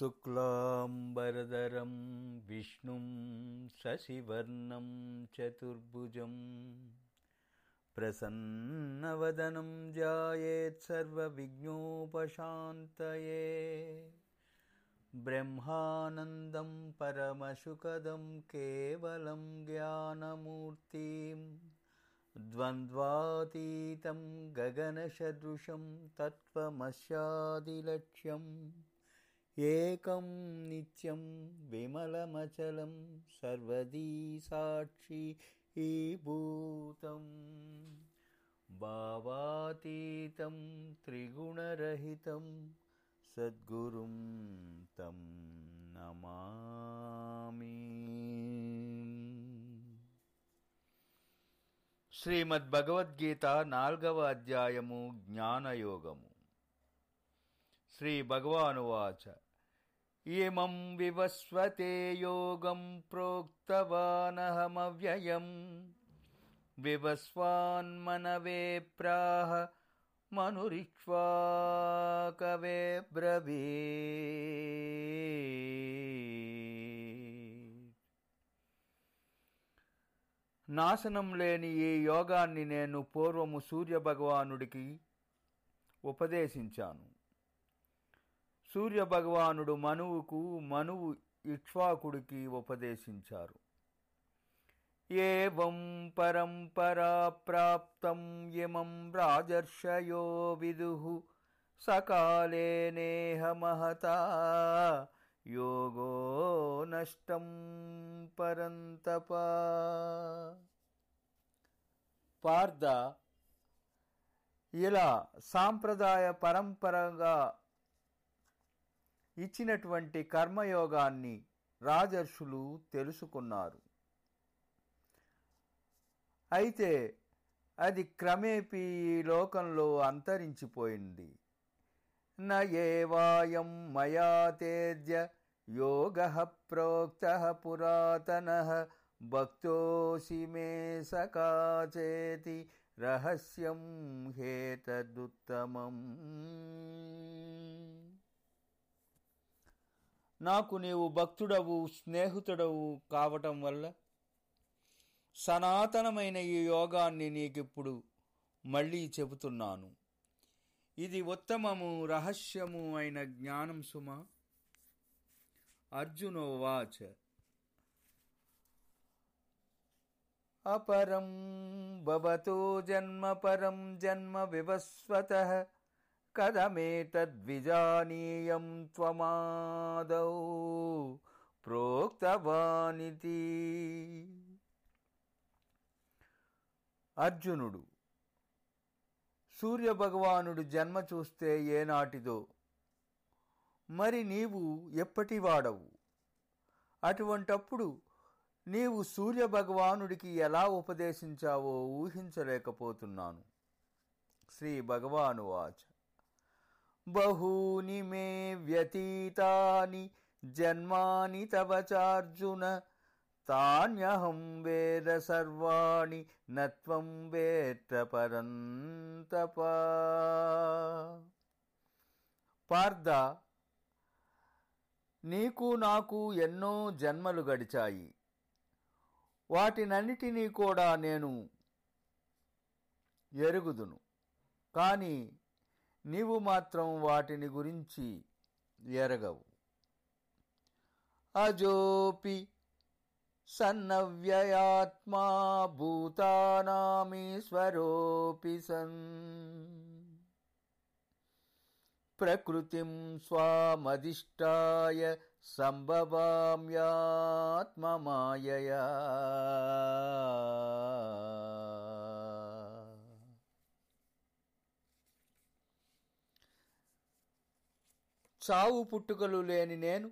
शुक्लाम्बरधरं विष्णुं शशिवर्णं चतुर्भुजं। प्रसन्नवदनं ध्यायेत् सर्वविघ्नोपशान्तये। ब्रह्मानन्दं परमशुकदं केवलं ज्ञानमूर्तिं। द्वन्द्वातीतं गगनसदृशं तत्त्वमस्यादिलक्ष्यम् ఏకం నిత్యం విమలమచలం సర్వదీ సాక్షి భూతం. భావాతీతం త్రిగుణరహితం సద్గురుం తం నమామి. శ్రీమద్ భగవద్గీత నాల్గవ అధ్యాయము జ్ఞానయోగము. శ్రీ భగవానువాచ. ఇమం వివస్వతే యోగం ప్రోక్తవానహమవ్యయం. వివస్వాన్మనవే ప్రాహ మనురిక్ష్వాకవే బ్రవీ. నాశనం లేని ఈ యోగాన్ని నేను పూర్వము సూర్యభగవానుడికి ఉపదేశించాను. సూర్యభగవానుడు మనువుకు మనువు ఇక్ష్వాకుడికి ఉపదేశించారు. ఏవం పరంపరా ప్రాప్తం ఇమం రాజర్షయో విదు సకాలే నేహ మహతా యోగో నష్టం పరంతప. పార్థ ఇలా సాంప్రదాయ పరంపరగా ఇచ్చినటువంటి కర్మయోగాన్ని రాజర్షులు తెలుసుకున్నారు. అయితే అది క్రమేపీ ఈ లోకంలో అంతరించిపోయింది. నయేవాయం మయా తేజ్య యోగ ప్రోక్త పురాతన భక్తోసి మే సకాచేతి రహస్యం హేతదుత్తమం. నాకు నీవు భక్తుడవు స్నేహితుడవు కావటం వల్ల సనాతనమైన ఈ యోగాన్ని నీకిప్పుడు మళ్ళీ చెబుతున్నాను. ఇది ఉత్తమము రహస్యము అయిన జ్ఞానం సుమ. అర్జునోవాచ అపరం భవతో జన్మ పరం జన్మ వివస్వత. కథమేతద్విజానీయం త్వమాదౌ ప్రోక్తవానితి. అర్జునుడు సూర్యభగవానుడు జన్మ చూస్తే ఏనాటిదో మరి నీవు ఎప్పటివాడవు? అటువంటప్పుడు నీవు సూర్యభగవానుడికి ఎలా ఉపదేశించావో ఊహించలేకపోతున్నాను. శ్రీ భగవానువాచ. బహూని మే వ్యతీతాని జన్మాని తవ చార్జున. తాన్యహం వేద సర్వాణి నత్వం వేత్త పరంతప. పార్థ నీకు నాకు ఎన్నో జన్మలు గడిచాయి. వాటినన్నిటినీ కూడా నేను ఎరుగుదును. కానీ నీవు మాత్రం వాటిని గురించి ఎరగవు. అజోపి సన్నవ్యయాత్మా భూతానామీశ్వరోపి సన్. ప్రకృతిం స్వామధిష్టాయ సంభవామ్యాత్మమాయయా. చావు పుట్టుకలు లేని నేను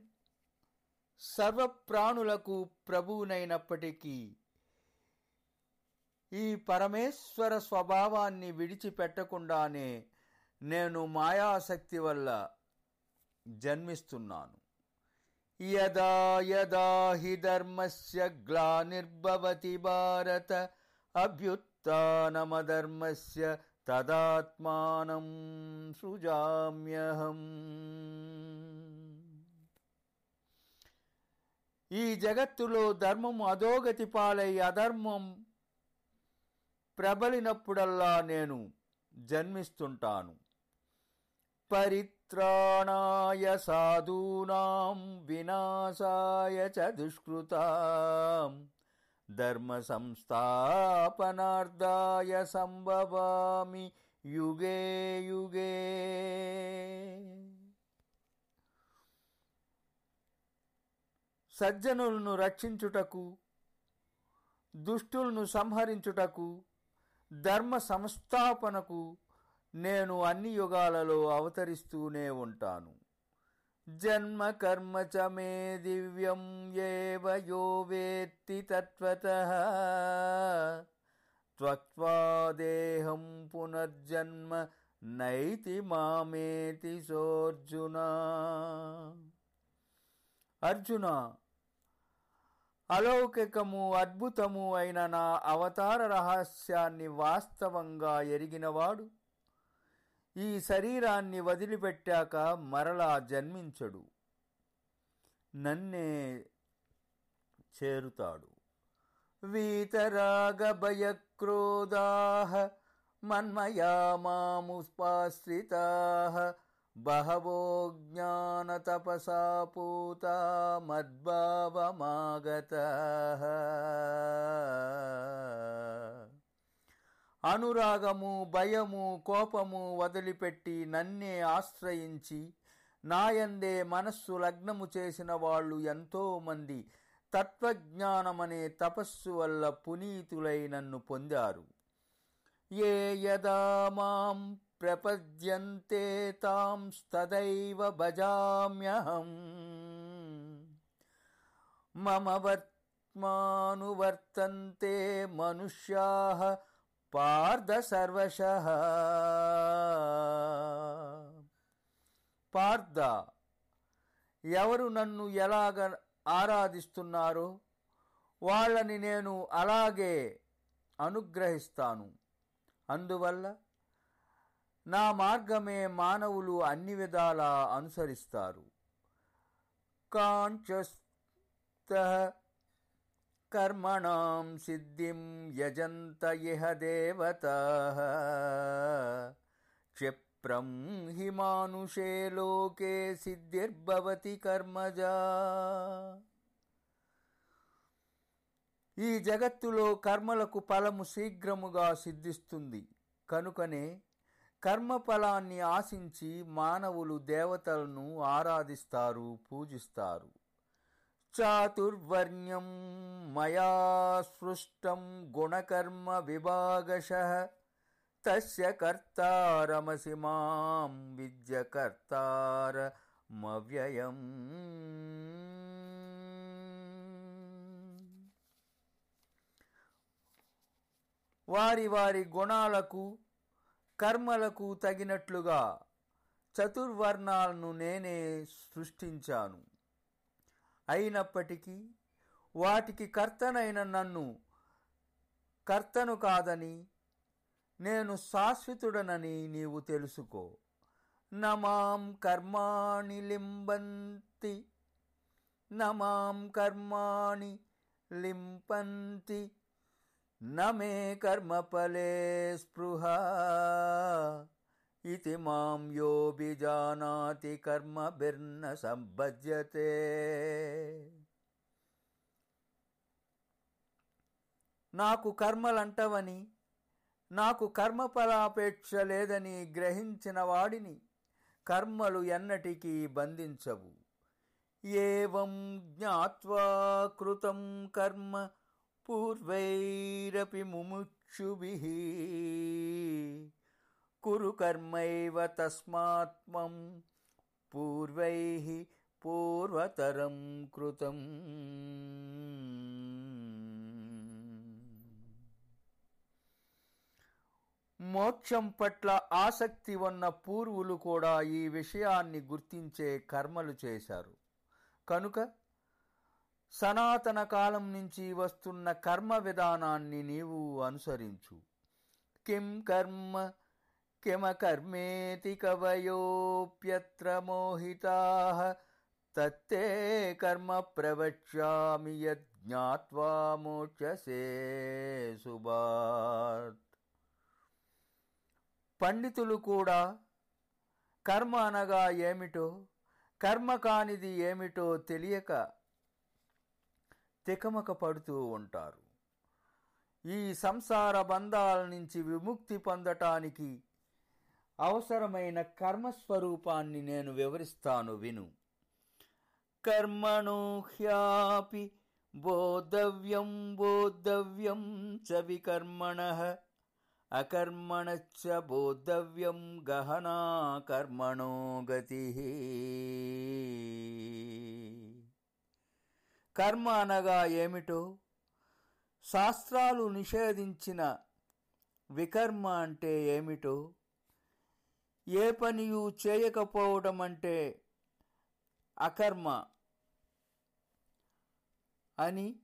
సర్వప్రాణులకు ప్రభువునైనప్పటికీ ఈ పరమేశ్వర స్వభావాన్ని విడిచిపెట్టకుండానే నేను మాయాశక్తి వల్ల జన్మిస్తున్నాను. యదా యదా హి ధర్మస్య గ్లానిర్భవతి భారత అభ్యుత్నమధర్మస్య తదాత్మానం సృజామ్యహం. ఈ జగత్తులో ధర్మం అధోగతి పాలై అధర్మం ప్రబలినప్పుడల్లా నేను జన్మిస్తుంటాను. పరిత్రాణాయ సాధూనాం వినాశాయ చ దుష్కృతాం. ధర్మ సంస్థాపనార్థాయ సంభవామి యుగే యుగే. సజ్జనులను రక్షించుటకు దుష్టులను సంహరించుటకు ధర్మ సంస్థాపనకు నేను అన్ని యుగాలలో అవతరిస్తూనే ఉంటాను. జన్మ కర్మ చ మే దివ్యం ఏవ యో వేత్తి తత్వత పునర్జన్మ నైతి మామేతి సోర్జున అర్జున అలౌకికము అద్భుతము అయిన నా అవతార రహస్యాన్ని వాస్తవంగా ఎరిగినవాడు. ఈ శరీరాన్ని వదిలిపెట్టాక మరలా జన్మించడు. నన్నే చేరుతాడు. వీతరాగభయక్రోధాః మన్మయా మాముపాశ్రితా బహవో జ్ఞానతపసా పూతా మద్భావమాగత అనురాగము భయము కోపము వదిలిపెట్టి నన్నే ఆశ్రయించి నాయందే మనస్సు లగ్నము చేసిన వాళ్ళు ఎంతోమంది తత్వజ్ఞానమనే తపస్సు వల్ల పునీతులై నన్ను పొందారు. ఏ యదా మాం ప్రపద్యంతే తాం తదైవ భజామ్యహం. మమ వర్త్మానువర్తంతే మనుష్యాః పార్థ సర్వశ. పార్థ ఎవరు నన్ను ఎలాగ ఆరాధిస్తున్నారో వాళ్ళని నేను అలాగే అనుగ్రహిస్తాను. అందువల్ల నా మార్గమే మానవులు అన్ని విధాలా అనుసరిస్తారు. కాంచస్త కర్మణాం సిద్ధిం యజంత ఇహ దేవతా క్షిప్రం హి మానుషే లోకే సిద్ధిర్భవతి కర్మజా ఈ జగత్తులో కర్మలకు ఫలము శీఘ్రముగా సిద్ధిస్తుంది. కనుకనే కర్మఫలాన్ని ఆశించి మానవులు దేవతలను ఆరాధిస్తారు పూజిస్తారు. చాతుర్వర్ణ్యం మయా సృష్టం గుణకర్మ విభాగశ. తస్య కర్తారమసి మాం విద్య కర్తారమవ్యయం వారి వారి గుణాలకు కర్మలకు తగినట్లుగా చతుర్వర్ణాలను నేనే సృష్టించాను. అయినప్పటికీ వాటికి కర్తనైన నన్ను కర్తను కాదని నేను శాశ్వతుడనని నీవు తెలుసుకో. నమాం కర్మాణి లింబంతి నమాం కర్మాణి లింపంతి నమే కర్మఫలే స్పృహ. ఇది మాం యోభిజానాతి కర్మభిర్న సంభజ్యతే నాకు కర్మలంటవని నాకు కర్మఫలాపేక్ష లేదని గ్రహించిన వాడిని కర్మలు ఎన్నటికీ బంధించవు. ఏవం జ్ఞావా కృతం కర్మ పూర్వైరపి ముముక్షుభి। కురు కర్మైవ తస్మాత్మం పూర్వై పూర్వతరం కృతం మోక్షం పట్ల ఆసక్తి ఉన్న పూర్వులు కూడా ఈ విషయాన్ని గుర్తించే కర్మలు చేశారు. కనుక సనాతన కాలం నుంచి వస్తున్న కర్మ విధానాన్ని నీవు అనుసరించు. కిం కర్మ కిమ కర్మేతి కవయోప్యత్ర మోహితా తత్తే కర్మ ప్రవక్ష్యామి యజ్ఞాత్వా మోక్షసే సుబాత్ పండితులు కూడా కర్మ అనగా ఏమిటో కర్మ కానిది ఏమిటో తెలియక తికమక పడుతూ ఉంటారు ఈ సంసార బంధాల నుంచి విముక్తి పొందటానికి అవసరమైన కర్మస్వరూపాన్ని నేను వివరిస్తాను విను. కర్మణో హ్యాపి బోధవ్యం బోధవ్యం చ వికర్మణ. అకర్మణచ్చ బోధవ్యం గహనా కర్మణో గతి. కర్మ అనగా ఏమిటో? శాస్త్రాలు నిషేధించిన వికర్మ అంటే ఏమిటో? ఏ పనియు చేయకపోవడం అంటే అకర్మ అని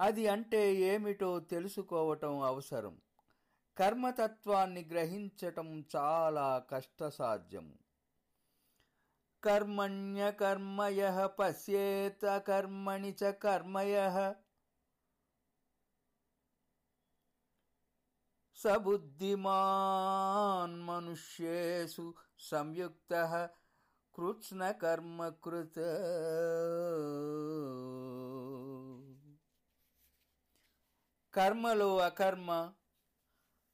అది అంటే ఏమిటో తెలుసుకోవటం అవసరం. కర్మతత్వాన్ని గ్రహించటం చాలా కష్టసాధ్యము. కర్మణ్యకర్మయ పశ్యేత కర్మణి చ కర్మయ సబుద్ధిమాన్ మనుష్యేషు సంయుక్త కృత్స్నకర్మకృత కర్మలో అకర్మ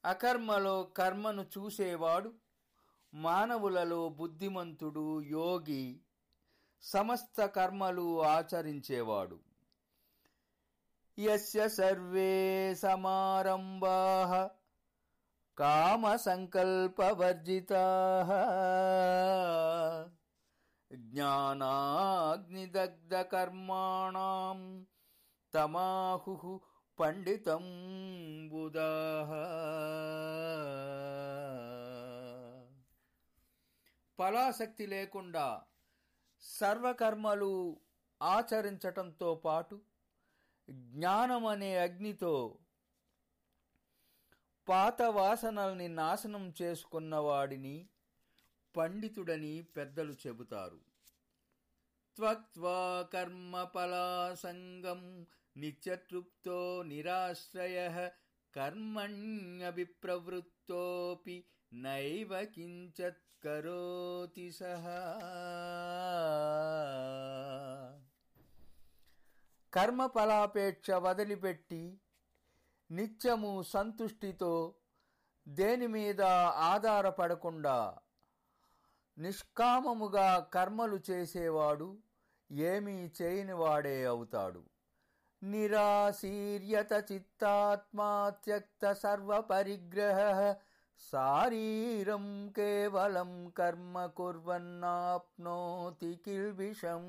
అకర్మలో కర్మను చూసేవాడు మానవులలో బుద్ధిమంతుడు యోగి సమస్త కర్మలు ఆచరించేవాడు. యస్య సర్వే సమారంభా. కామ సంకల్పవర్జిత జ్ఞానాగ్నిదగ్ధ కర్మాణం తమాహు పండితం బుధాః. ఫలాసక్తి లేకుండా సర్వకర్మలు ఆచరించటంతో పాటు జ్ఞానం అనే అగ్నితో పాత వాసనల్ని నాశనం చేసుకున్నవాడిని పండితుడని పెద్దలు చెబుతారు. త్వక్వా కర్మఫలాసంగం నిత్యతృప్తో నిరాశ్రయ కర్మణ్యభిప్రవృత్తోపి నైవ కించత్ కరోతి సహా కర్మఫలాపేక్ష వదిలిపెట్టి నిత్యము సంతుష్టితో దేని మీద ఆధారపడకుండా నిష్కామముగా కర్మలు చేసేవాడు ఏమీ చేయనివాడే అవుతాడు. నిరాశీర్యత చిత్తాత్మా త్యక్త సర్వపరిగ్రహ శారీరం కేవలం కర్మ కుర్వన్నాప్నోతి కిల్బిషం.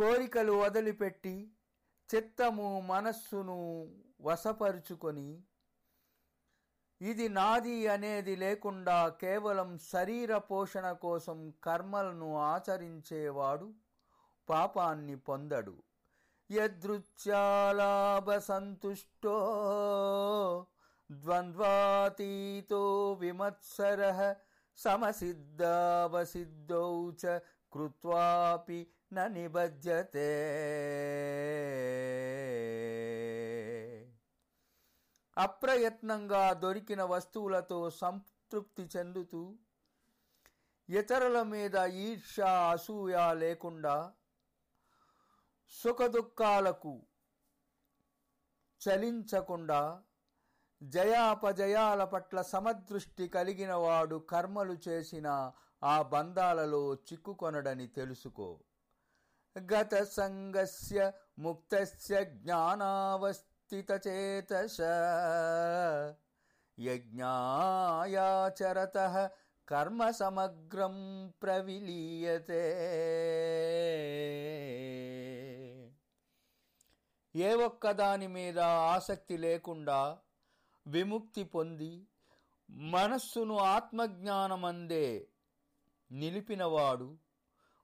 కోరికలు వదిలిపెట్టి చిత్తము మనస్సును వశపరుచుకొని ఇది నాది అనేది లేకుండా కేవలం శరీర పోషణ కోసం కర్మలను ఆచరించేవాడు పాపాన్ని పొందడు. యదృత్యాలాభ సంతుష్టో ద్వంద్వాతీతో విమత్సర సమసిద్ధావసిద్ధౌ చ కృత్వాపి న నిబధ్యతే అప్రయత్నంగా దొరికిన వస్తువులతో సంతృప్తి చెందుతూ ఇతరుల మీద ఈర్ష అసూయ లేకుండా సుఖదుఖాలకు చలించకుండా జయాపజయాల పట్ల సమదృష్టి కలిగిన వాడు కర్మలు చేసిన ఆ బంధాలలో చిక్కుకొనడని తెలుసుకో. గత సంగస్య ముక్తస్య జ్ఞానావస్థితచేతస యజ్ఞాయాచరత కర్మ సమగ్రం ప్రవిలీయతే ఏ ఒక్కదాని మీద ఆసక్తి లేకుండా విముక్తి పొంది మనస్సును ఆత్మజ్ఞానమందే నిలిపినవాడు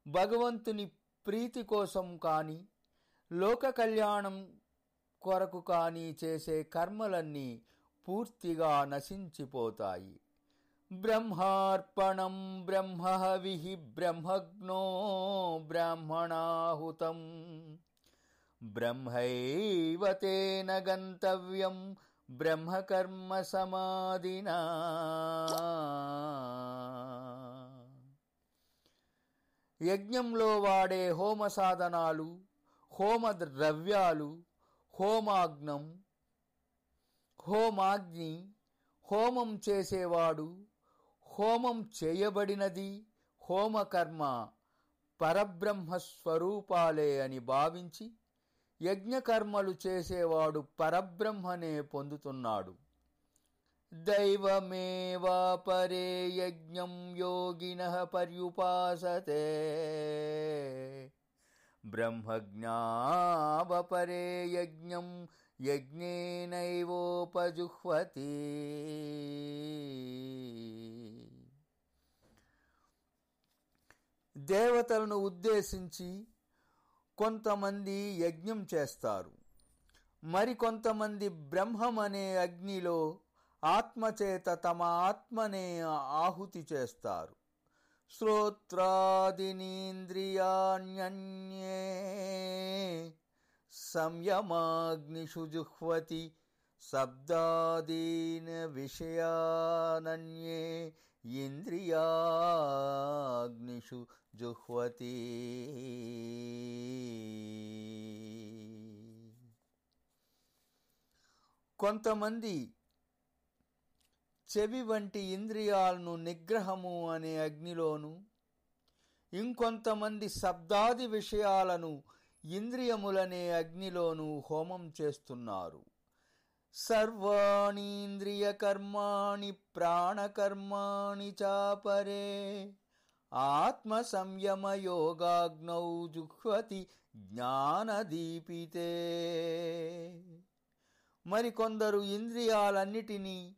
భగవంతుని ప్రీతి కోసం కానీ లోక కళ్యాణం కొరకు కానీ చేసే కర్మలన్నీ పూర్తిగా నశించిపోతాయి. బ్రహ్మార్పణం బ్రహ్మహవి బ్రహ్మగ్నో బ్రాహ్మణాహుతం. బ్రహ్మైవతేన గంతవ్యం బ్రహ్మకర్మ సమాధినా. యజ్ఞంలో వాడే హోమ సాధనాలు హోమ ద్రవ్యాలు హోమాగ్నం హోమాగ్ని హోమం చేసేవాడు హోమం చేయబడినది హోమకర్మ పరబ్రహ్మ స్వరూపాలే అని భావించి యజ్ఞకర్మలు చేసేవాడు పరబ్రహ్మనే పొందుతున్నాడు. దైవమేవా పరే యజ్ఞం యోగిన పర్యుపాసతే బ్రహ్మజ్ఞావపరే యజ్ఞం యజ్ఞేనైవోపజుహ్వతి దేవతలను ఉద్దేశించి కొంతమంది యజ్ఞం చేస్తారు. మరికొంతమంది బ్రహ్మం అనే అగ్నిలో ఆత్మచేత తమ ఆత్మనే ఆహుతి చేస్తారు. శ్రోత్రాదినీంద్రియాణ్యన్యే సంయమాగ్నిషు జుహ్వతి శబ్దాదీన విషయానన్యే ఇంద్రియాగ్నిషు జుహ్వతి. కొంతమంది చెవి వంటి ఇంద్రియాలను నిగ్రహము అనే అగ్నిలోను ఇంకొంతమంది శబ్దాది విషయాలను ఇంద్రియములనే అగ్నిలోను హోమం చేస్తున్నారు. సర్వాణీంద్రియ కర్మాణి ప్రాణకర్మాణి చాపరే ఆత్మ సంయమ యోగాగ్నౌ జుహ్వతి జ్ఞానదీపితే. మరికొందరు ఇంద్రియాలన్నిటినీ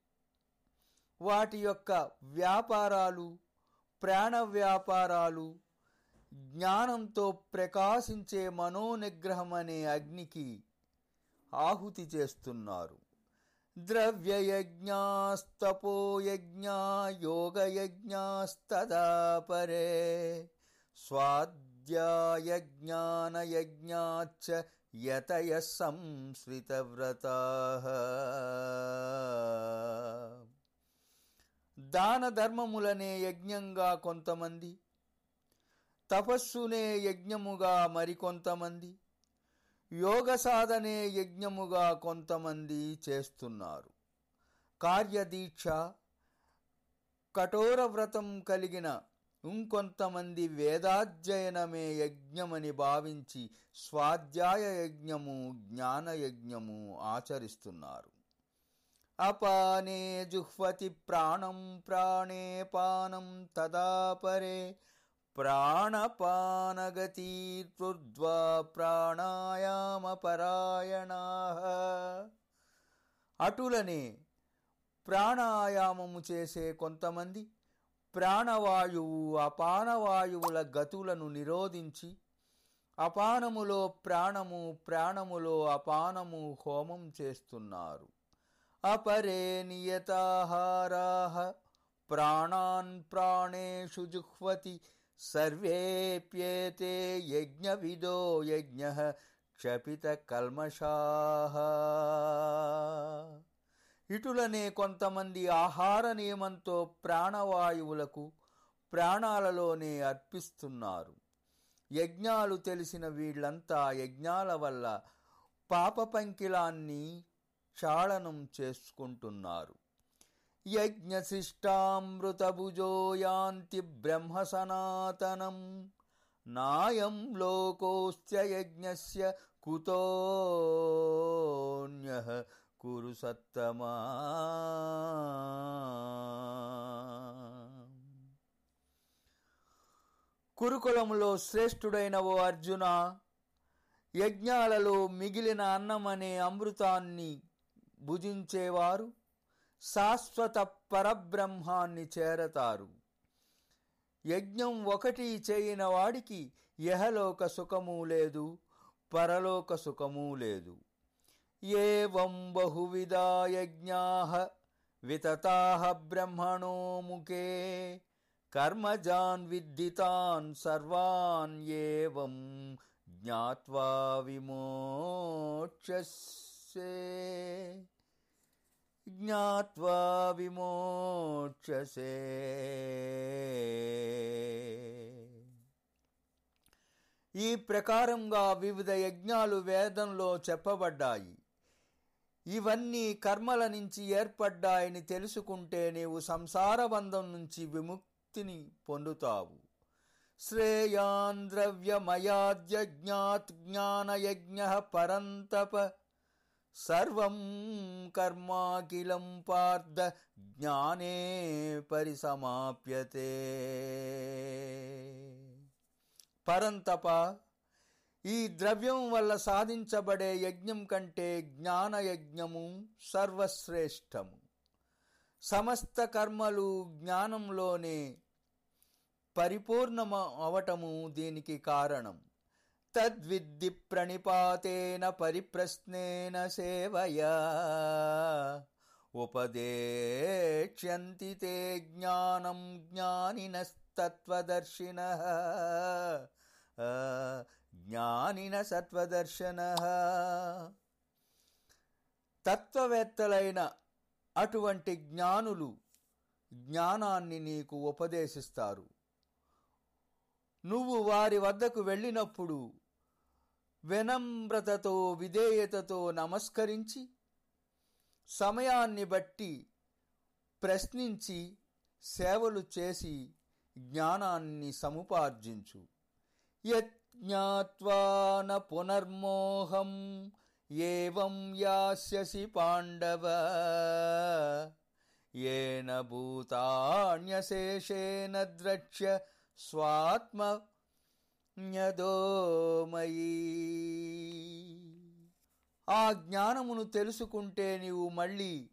వాటి యొక్క వ్యాపారాలు ప్రాణ వ్యాపారాలు జ్ఞానంతో ప్రకాశించే మనోనిగ్రహం అనే అగ్నికి ఆహుతి చేస్తున్నారు. ద్రవ్యయజ్ఞాస్తపోయజ్ఞా యోగయజ్ఞాస్తదా పరే స్వాధ్యాయజ్ఞానయజ్ఞాచ్చ యతయ సంశ్రితవ్రతా దాన ధర్మములనే యజ్ఞంగా కొంతమంది తపస్సునే యజ్ఞముగా మరికొంతమంది యోగ సాధనే యజ్ఞముగా కొంతమంది చేస్తున్నారు. కార్యదీక్ష కఠోర వ్రతం కలిగిన ఇంకొంతమంది వేదాధ్యయనమే యజ్ఞమని భావించి స్వాధ్యాయ యజ్ఞము జ్ఞాన యజ్ఞము ఆచరిస్తున్నారు. అపానే జుహ్వతి ప్రాణం ప్రాణే పానం తదా పరే ప్రాణపానగతీర్వృద్వా ప్రాణాయామ పరాయణా. అటులనే ప్రాణాయామము చేసే కొంతమంది ప్రాణవాయువు అపానవాయువుల గతులను నిరోధించి అపానములో ప్రాణము ప్రాణములో అపానము హోమం చేస్తున్నారు. అపరే నియతాహారా ప్రాణాన్ ప్రాణేషు జుహ్వతి సర్వేప్యేతే యజ్ఞవిదో యజ్ఞ క్షపిత కల్మషా ఇటులనే కొంతమంది ఆహార నియమంతో ప్రాణవాయువులకు ప్రాణాలలోనే అర్పిస్తున్నారు. యజ్ఞాలు తెలిసిన వీళ్ళంతా యజ్ఞాల వల్ల పాప పంకిలాన్ని క్షాళనం చేసుకుంటున్నారు. యజ్ఞశిష్టామృతభుజో యాంతి బ్రహ్మ సనాతనం నాయం లోకోస్త్యయజ్ఞస్య కుతోన్య కురు సత్తమా. కురుకులములో శ్రేష్ఠుడైన ఓ అర్జున యజ్ఞాలలో మిగిలిన అన్నమనే అమృతాన్ని భుజించేవారు శాశ్వత పరబ్రహ్మాన్ని చేరతారు. యజ్ఞం ఒకటి చేయని వాడికి యహలోక సుఖము లేదు పరలోక సుఖము లేదు. ఏవం బహువిధా యజ్ఞా వితతాహ బ్రహ్మణో ముఖే కర్మజాన్ విద్దితాన్ సర్వాన్ ఏవం జ్ఞాత్వా విమోక్షసే జ్ఞాత్వా విమోక్షసే ఈ ప్రకారంగా వివిధ యజ్ఞాలు వేదంలో చెప్పబడ్డాయి. ఇవన్నీ కర్మల నుంచి ఏర్పడ్డాయని తెలుసుకుంటే నీవు సంసార బంధం నుంచి విముక్తిని పొందుతావు. శ్రేయాన్ ద్రవ్యమయాద్యజ్ఞాత్ జ్ఞానయజ్ఞ పరంతప సర్వం కర్మాకిలం పార్థ జ్ఞానే పరిసమాప్యతే. పరంతప ఈ ద్రవ్యం వల్ల సాధించబడే యజ్ఞం కంటే జ్ఞానయజ్ఞము సర్వశ్రేష్టము. సమస్త కర్మలు జ్ఞానంలోనే పరిపూర్ణమ అవటము దీనికి కారణం. తద్విద్ది ప్రణిపాతేన పరిప్రశ్నేన సేవయా. ఉపదేక్ష్యంతి తే జ్ఞానం జ్ఞానినస్తత్వదర్శిన. జ్ఞానిన సత్వదర్శన తత్వవేత్తలైన అటువంటి జ్ఞానులు జ్ఞానాన్ని నీకు ఉపదేశిస్తారు. నువ్వు వారి వద్దకు వెళ్ళినప్పుడు వినమ్రతతో విధేయతతో నమస్కరించి సమయాన్ని బట్టి ప్రశ్నించి సేవలు చేసి జ్ఞానాన్ని సముపార్జించు. యజ్ఞాత్వాన పునర్మోహం ఏం యాస్యసి పాండవ. ఏన భూతాణ్యశేషేన ద్రక్ష్య స్వాత్మ జ్ఞదోమయీ ఆ జ్ఞానమును తెలుసుకుంటే నీవు మళ్ళీ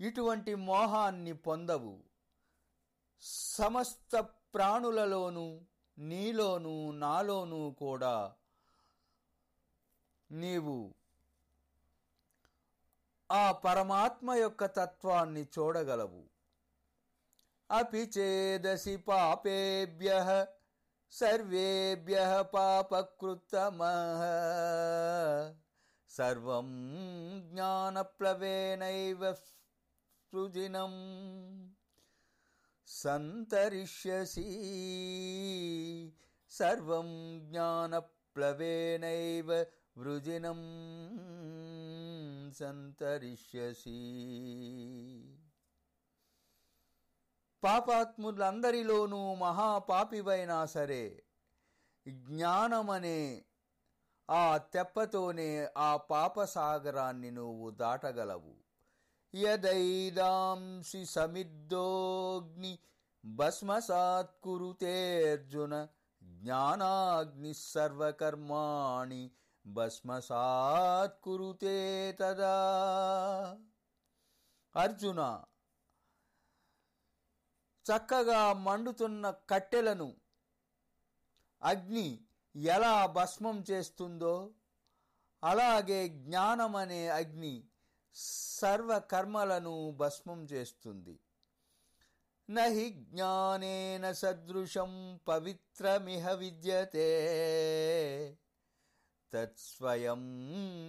ఇటువంటి మోహాన్ని పొందవు. సమస్త ప్రాణులలోనూ నీలోనూ నాలోనూ కూడా నీవు ఆ పరమాత్మ యొక్క తత్వాన్ని చూడగలవు. అపి చేదసి పాపేభ్య सर्वेभ्यः पापकृत्तमः। सर्वं ज्ञानप्लवेनैव सृजिनम् सन्तरिष्यसि। सर्वं ज्ञानप्लवेनैव वृजिनं। सन्तरिष्यसि। పాపాత్ములందరిలోనూ మహాపాపివైనా సరే జ్ఞానమనే ఆ తెప్పతోనే ఆ పాపసాగరాన్ని నువ్వు దాటగలవు. యదైదాంసి సమిద్దోగ్ని భస్మసాత్కురుతేర్జున జ్ఞానాగ్ని సర్వకర్మాణి భస్మసాత్కురుతే తదా. అర్జున చక్కగా మండుతున్న కట్టెలను అగ్ని ఎలా భస్మం చేస్తుందో అలాగే జ్ఞానమనే అగ్ని సర్వకర్మలను భస్మం చేస్తుంది. నహి జ్ఞానేన సదృశం పవిత్రమిహ విద్యతే. తత్స్వయం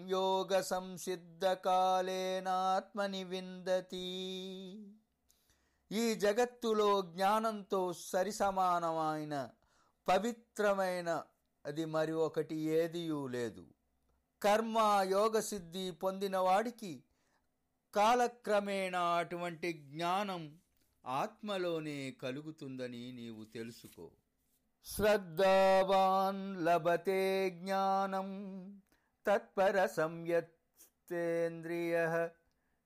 యోగ సంసిద్ధకాలేనాత్మని విందతి. ఈ జగత్తులో జ్ఞానంతో సరిసమానమైన పవిత్రమైన అది మరి ఒకటి ఏదియూ లేదు. కర్మ యోగ సిద్ధి పొందినవాడికి కాలక్రమేణా అటువంటి జ్ఞానం ఆత్మలోనే కలుగుతుందని నీవు తెలుసుకో. శ్రద్ధావాన్ లభతే జ్ఞానం తత్పర సంయత్తేంద్రియ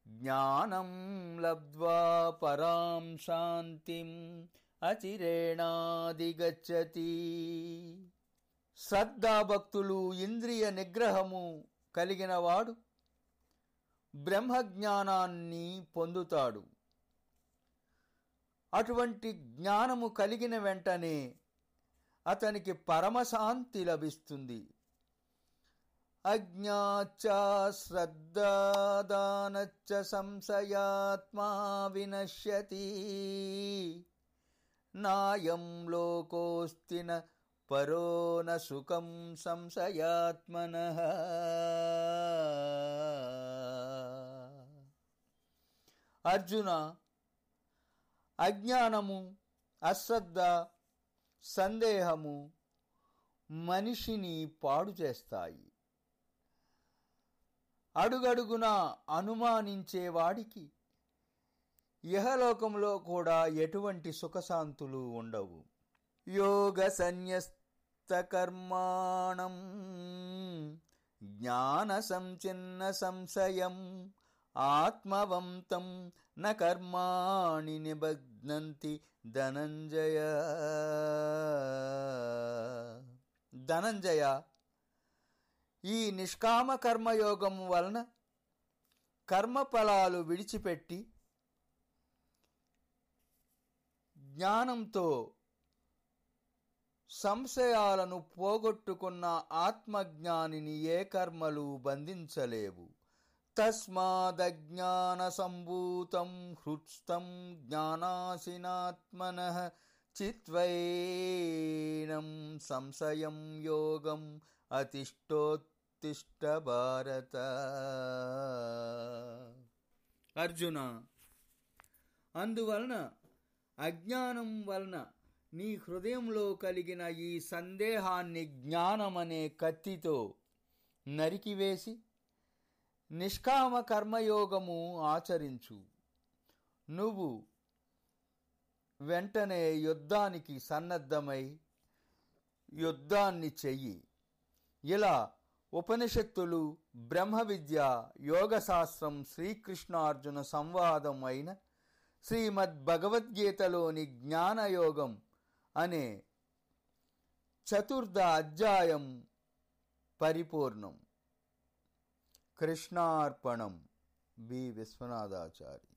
జ్ఞానం లబ్ధ్వా పరాం శాంతిం అచిరేణాదిగచ్చతి. శ్రద్ధాభక్తులు ఇంద్రియ నిగ్రహము కలిగినవాడు బ్రహ్మజ్ఞానాన్ని పొందుతాడు. అటువంటి జ్ఞానము కలిగిన వెంటనే అతనికి పరమశాంతి లభిస్తుంది. అజ్ఞాచ్చ శ్రద్ధాదానచ్చ సంశయాత్మా వినశ్యతి. నాయం లోకోస్తి న సుఖం సంశయాత్మన. అర్జున అజ్ఞానము అశ్రద్ధ సందేహము మనిషిని పాడు చేస్తాయి. అడుగడుగున అనుమానించేవాడికి. ఇహలోకంలో కూడా ఎటువంటి సుఖశాంతులు ఉండవు. యోగ సన్యస్తకర్మాణం జ్ఞాన సంచిన్న సంశయం ఆత్మవంతం న కర్మాణి నిబధ్నంతి ధనంజయ. ధనంజయ ఈ నిష్కామ కర్మయోగం వలన కర్మఫలాలు విడిచిపెట్టి జ్ఞానంతో సంశయాలను పోగొట్టుకున్న ఆత్మజ్ఞానిని ఏ కర్మలు బంధించలేవు. తస్మాదజ్ఞానసంభూతం హృత్స్థం జ్ఞానాసినాత్మన చిత్వైనం సంశయం యోగం తిష్ట భారత. అర్జున అందువలన అజ్ఞానం వలన నీ హృదయంలో కలిగిన ఈ సందేహాన్ని జ్ఞానమనే కత్తితో నరికివేసి నిష్కామ కర్మయోగము ఆచరించు. నువ్వు వెంటనే యుద్ధానికి సన్నద్ధమై యుద్ధాన్ని చెయ్యి. ఇలా ఉపనిషత్తులు బ్రహ్మ విద్య యోగశాస్త్రం శ్రీకృష్ణార్జున సంవాదం అయిన శ్రీమద్ భగవద్గీతలోని జ్ఞానయోగం అనే చతుర్థ అధ్యాయం పరిపూర్ణం. కృష్ణార్పణం బి విశ్వనాథాచారి.